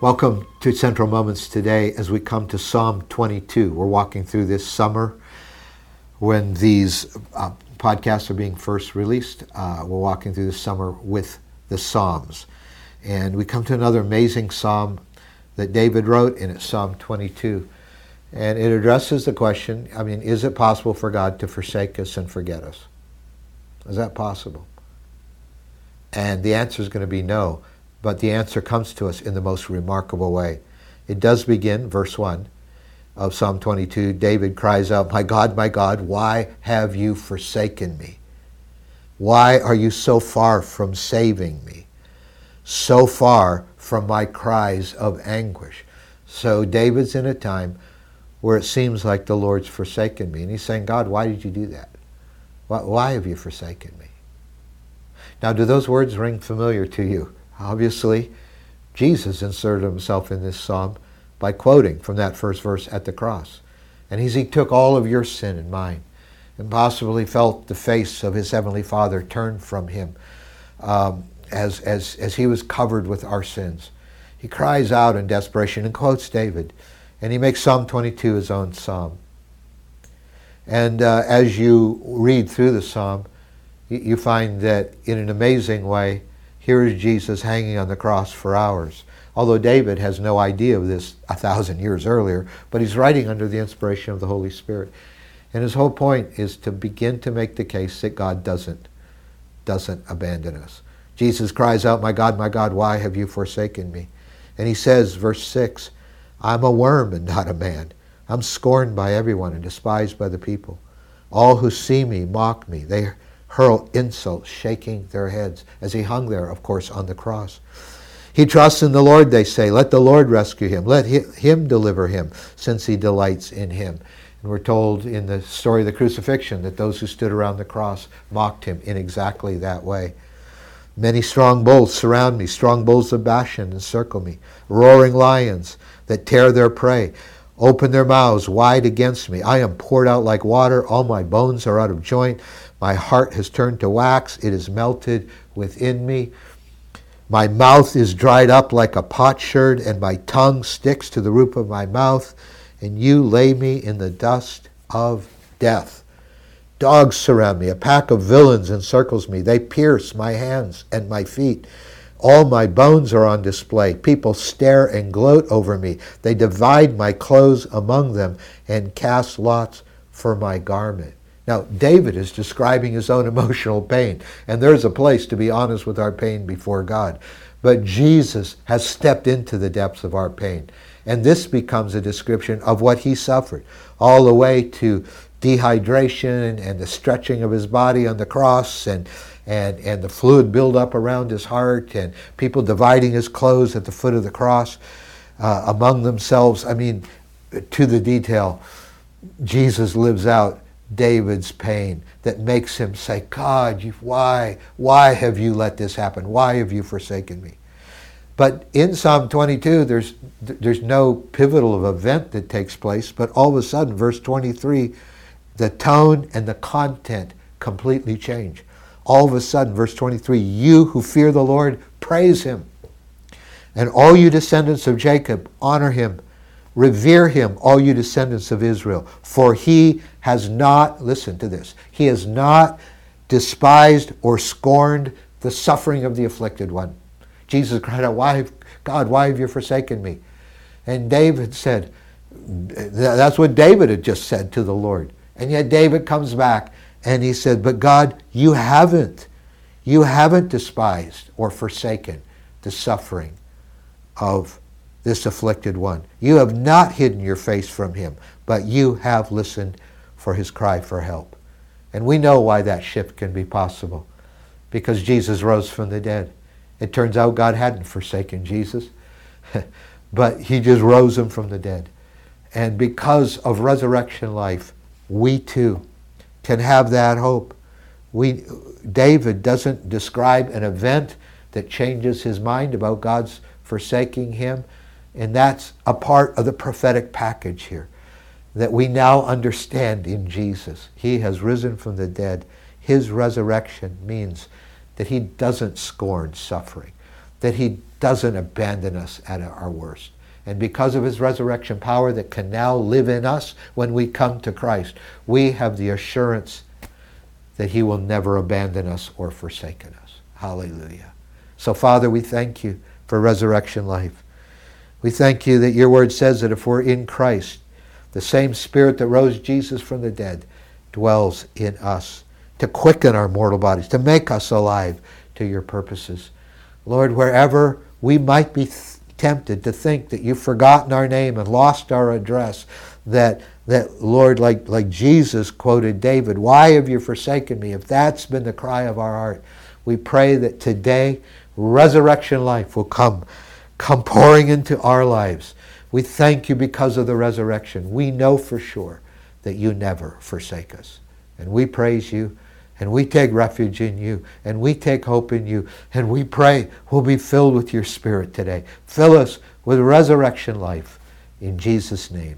Welcome to Central Moments today as we come to Psalm 22. We're walking through this summer when these uh, podcasts are being first released. Uh, we're walking through the summer with the Psalms. And we come to another amazing psalm that David wrote, and it's Psalm 22. And it addresses the question I mean, is it possible for God to forsake us and forget us? Is that possible? And the answer is going to be no. But the answer comes to us in the most remarkable way. It does begin, verse 1 of Psalm 22. David cries out, My God, my God, why have you forsaken me? Why are you so far from saving me? So far from my cries of anguish. So David's in a time where it seems like the Lord's forsaken me. And he's saying, God, why did you do that? Why, why have you forsaken me? Now, do those words ring familiar to you? Obviously, Jesus inserted himself in this psalm by quoting from that first verse at the cross. And he took all of your sin and mine, and possibly felt the face of his heavenly Father turn from him um, as, as, as he was covered with our sins. He cries out in desperation and quotes David, and he makes Psalm 22 his own psalm. And uh, as you read through the psalm, you find that in an amazing way, here is Jesus hanging on the cross for hours. Although David has no idea of this a thousand years earlier, but he's writing under the inspiration of the Holy Spirit. And his whole point is to begin to make the case that God doesn't, doesn't abandon us. Jesus cries out, My God, my God, why have you forsaken me? And he says, verse 6, I'm a worm and not a man. I'm scorned by everyone and despised by the people. All who see me mock me. They hurl insults, shaking their heads, as he hung there, of course, on the cross. He trusts in the Lord, they say. Let the Lord rescue him. Let him deliver him, since he delights in him. And we're told in the story of the crucifixion that those who stood around the cross mocked him in exactly that way. Many strong bulls surround me, strong bulls of Bashan encircle me, roaring lions that tear their prey open their mouths wide against me. I am poured out like water, all my bones are out of joint. My heart has turned to wax, it is melted within me. My mouth is dried up like a potsherd, and my tongue sticks to the roof of my mouth, and you lay me in the dust of death. Dogs surround me, a pack of villains encircles me. They pierce my hands and my feet. All my bones are on display. People stare and gloat over me. They divide my clothes among them and cast lots for my garment. Now, David is describing his own emotional pain, and there's a place to be honest with our pain before God. But Jesus has stepped into the depths of our pain. And this becomes a description of what he suffered, all the way to dehydration and the stretching of his body on the cross and, and, and the fluid buildup around his heart and people dividing his clothes at the foot of the cross uh, among themselves. I mean, to the detail, Jesus lives out David's pain that makes him say, God, why? Why have you let this happen? Why have you forsaken me? But in Psalm 22, there's, there's no pivotal of event that takes place, but all of a sudden, verse 23, the tone and the content completely change. All of a sudden, verse 23, you who fear the Lord, praise him. And all you descendants of Jacob, honor him. Revere him, all you descendants of Israel, for he has not, listen to this, he has not despised or scorned the suffering of the afflicted one. Jesus cried out, Why, God, why have you forsaken me? And David said, That's what David had just said to the Lord. And yet David comes back and he said, But God, you haven't. You haven't despised or forsaken the suffering of this afflicted one. You have not hidden your face from him, but you have listened for his cry for help. And we know why that shift can be possible. Because Jesus rose from the dead. It turns out God hadn't forsaken Jesus, but he just rose him from the dead. And because of resurrection life, we too can have that hope. We, David doesn't describe an event that changes his mind about God's forsaking him. And that's a part of the prophetic package here that we now understand in Jesus. He has risen from the dead. His resurrection means that he doesn't scorn suffering, that he doesn't abandon us at our worst. And because of his resurrection power that can now live in us when we come to Christ, we have the assurance that he will never abandon us or forsaken us. Hallelujah. So, Father, we thank you for resurrection life. We thank you that your word says that if we're in Christ, the same Spirit that rose Jesus from the dead dwells in us to quicken our mortal bodies, to make us alive to your purposes. Lord, wherever we might be th- tempted to think that you've forgotten our name and lost our address, that, that Lord, like, like Jesus quoted David, why have you forsaken me? If that's been the cry of our heart, we pray that today resurrection life will come, come pouring into our lives. We thank you because of the resurrection. We know for sure that you never forsake us. And we praise you and we take refuge in you and we take hope in you and we pray we'll be filled with your spirit today. Fill us with resurrection life. In Jesus' name,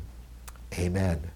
amen.